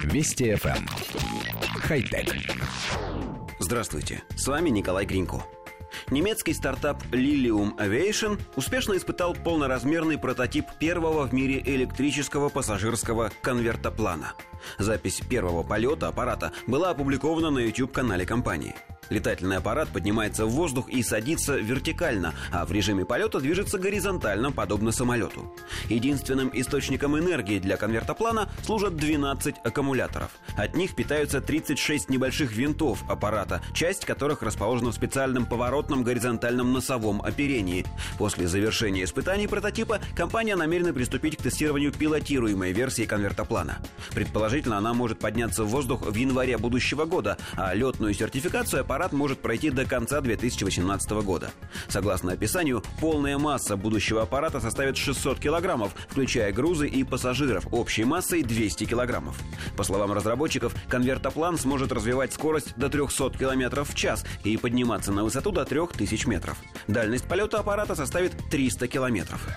Вести FM. Эм. Хай-тек. Здравствуйте, с вами Николай Гринько. Немецкий стартап Lilium Aviation успешно испытал полноразмерный прототип первого в мире электрического пассажирского конвертоплана. Запись первого полета аппарата была опубликована на YouTube-канале компании – Летательный аппарат поднимается в воздух и садится вертикально, а в режиме полета движется горизонтально, подобно самолету. Единственным источником энергии для конвертоплана служат 12 аккумуляторов. От них питаются 36 небольших винтов аппарата, часть которых расположена в специальном поворотном горизонтальном носовом оперении. После завершения испытаний прототипа компания намерена приступить к тестированию пилотируемой версии конвертоплана. Предположительно, она может подняться в воздух в январе будущего года, а летную сертификацию аппарат аппарат может пройти до конца 2018 года. Согласно описанию, полная масса будущего аппарата составит 600 килограммов, включая грузы и пассажиров, общей массой 200 килограммов. По словам разработчиков, конвертоплан сможет развивать скорость до 300 километров в час и подниматься на высоту до 3000 метров. Дальность полета аппарата составит 300 километров.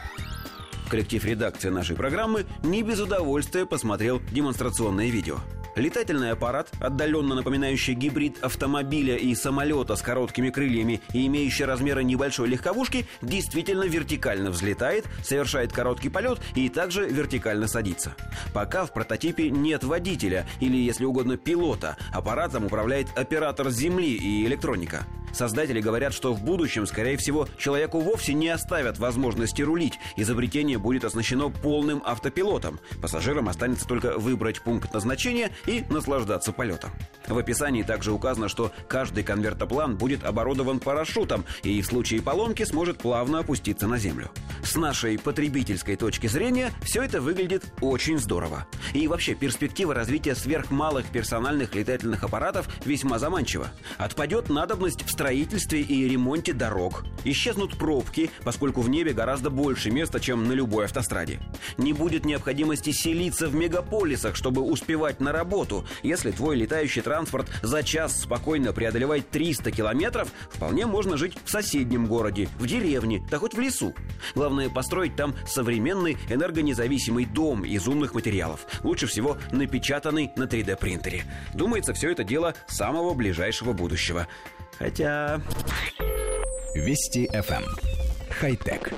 Коллектив редакции нашей программы не без удовольствия посмотрел демонстрационное видео. Летательный аппарат, отдаленно напоминающий гибрид автомобиля и самолета с короткими крыльями и имеющий размеры небольшой легковушки, действительно вертикально взлетает, совершает короткий полет и также вертикально садится. Пока в прототипе нет водителя или, если угодно, пилота. Аппаратом управляет оператор Земли и электроника. Создатели говорят, что в будущем, скорее всего, человеку вовсе не оставят возможности рулить. Изобретение будет оснащено полным автопилотом. Пассажирам останется только выбрать пункт назначения и наслаждаться полетом. В описании также указано, что каждый конвертоплан будет оборудован парашютом и в случае поломки сможет плавно опуститься на землю. С нашей потребительской точки зрения все это выглядит очень здорово. И вообще перспектива развития сверхмалых персональных летательных аппаратов весьма заманчива. Отпадет надобность в строительстве и ремонте дорог. Исчезнут пробки, поскольку в небе гораздо больше места, чем на любой автостраде. Не будет необходимости селиться в мегаполисах, чтобы успевать на работу. Если твой летающий транспорт за час спокойно преодолевает 300 километров, вполне можно жить в соседнем городе, в деревне, да хоть в лесу. Главное построить там современный энергонезависимый дом из умных материалов. Лучше всего напечатанный на 3D принтере. Думается, все это дело самого ближайшего будущего. Хотя... Вести FM. Эм. Хай-тек.